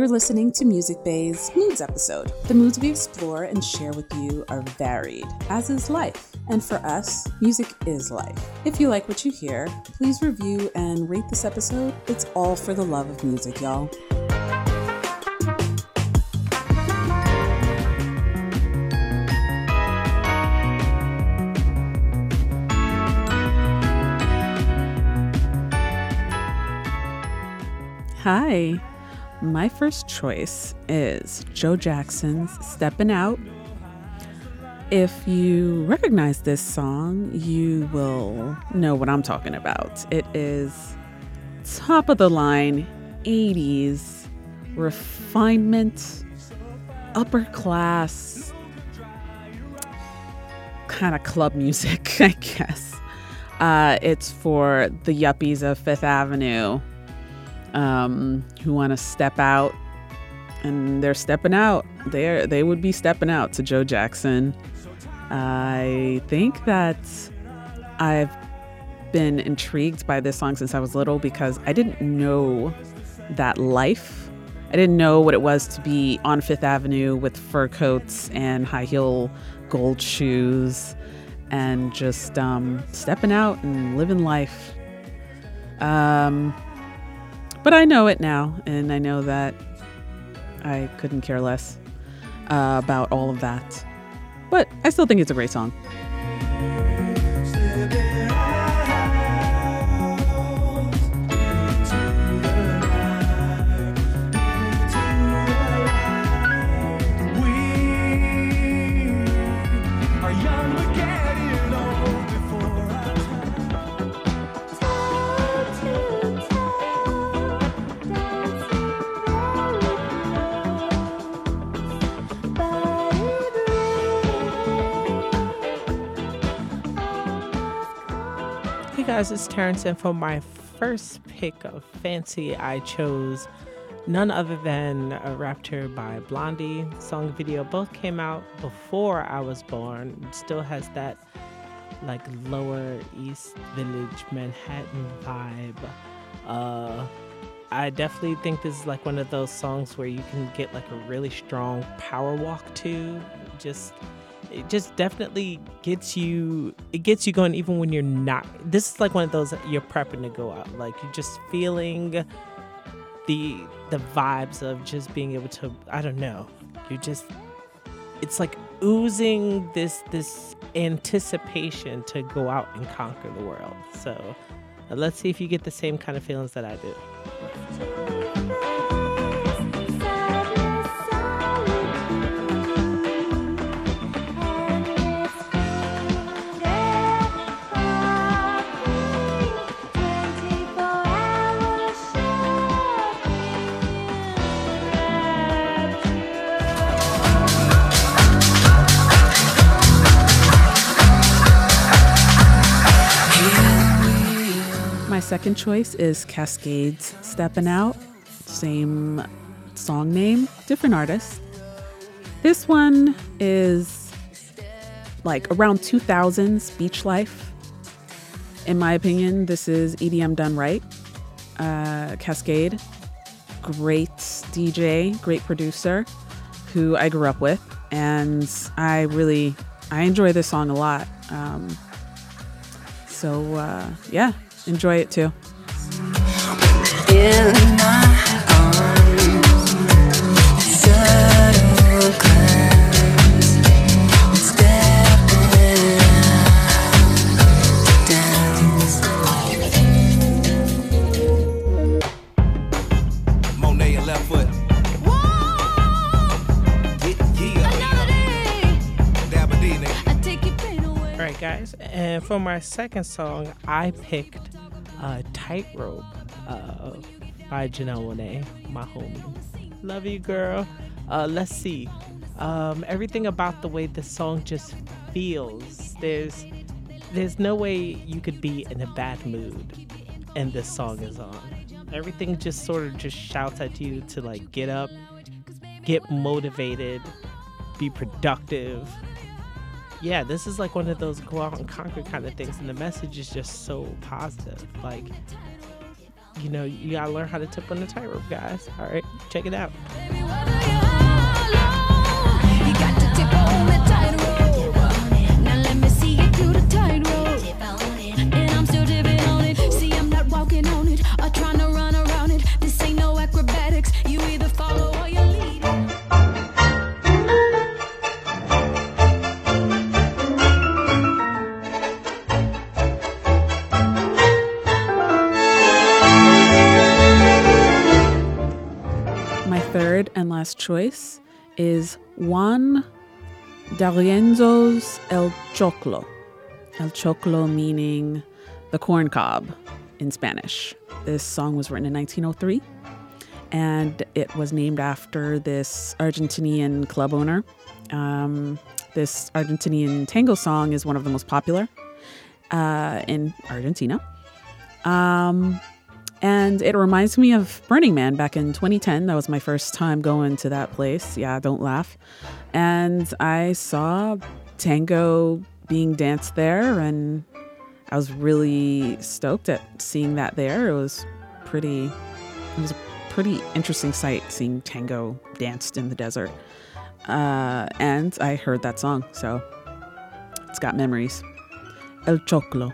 You're listening to MusicBae's Moods episode. The moods we explore and share with you are varied, as is life. And for us, music is life. If you like what you hear, please review and rate this episode. It's all for the love of music, y'all. Hi. My first choice is Joe Jackson's Steppin' Out. If you recognize this song, you will know what I'm talking about. It is top of the line 80s refinement, upper class kind of club music, I guess. Uh, it's for the yuppies of Fifth Avenue um, who want to step out, and they're stepping out. They they would be stepping out to Joe Jackson. I think that I've been intrigued by this song since I was little because I didn't know that life. I didn't know what it was to be on Fifth Avenue with fur coats and high heel gold shoes and just um, stepping out and living life. Um, but I know it now, and I know that I couldn't care less uh, about all of that. But I still think it's a great song. Guys, it's Terrence, and for my first pick of Fancy, I chose none other than a Rapture by Blondie. Song video both came out before I was born. Still has that like lower East Village Manhattan vibe. Uh, I definitely think this is like one of those songs where you can get like a really strong power walk to. Just it just definitely gets you it gets you going even when you're not this is like one of those you're prepping to go out like you're just feeling the the vibes of just being able to i don't know you just it's like oozing this this anticipation to go out and conquer the world. So let's see if you get the same kind of feelings that i do second choice is Kaskade's Steppin' Out. Same song name, different artist. This one is like around 2000s beach life. In my opinion, this is EDM done right. Uh, Kaskade, great DJ, great producer who I grew up with. And I really, I enjoy this song a lot. Um, so, uh, yeah, enjoy it too. For my second song, I picked uh, Tightrope uh, by Janelle Monáe, my homie. Love you, girl. Uh, let's see. Um, everything about the way the song just feels. There's there's no way you could be in a bad mood and this song is on. Everything just sort of just shouts at you to like get up, get motivated, be productive, yeah, this is like one of those go out and conquer kind of things, and the message is just so positive. Like you know, you gotta learn how to tip on the tightrope, guys. All right, check it out. Third and last choice is Juan D'Arienzo's El Choclo. El Choclo meaning the corn cob in Spanish. This song was written in 1903 and it was named after this Argentinian club owner. Um, this Argentinian tango song is one of the most popular uh, in Argentina. Um, and it reminds me of Burning Man back in 2010. That was my first time going to that place. Yeah, don't laugh. And I saw tango being danced there, and I was really stoked at seeing that there. It was pretty, it was a pretty interesting sight seeing tango danced in the desert. Uh, and I heard that song, so it's got memories. El Choclo.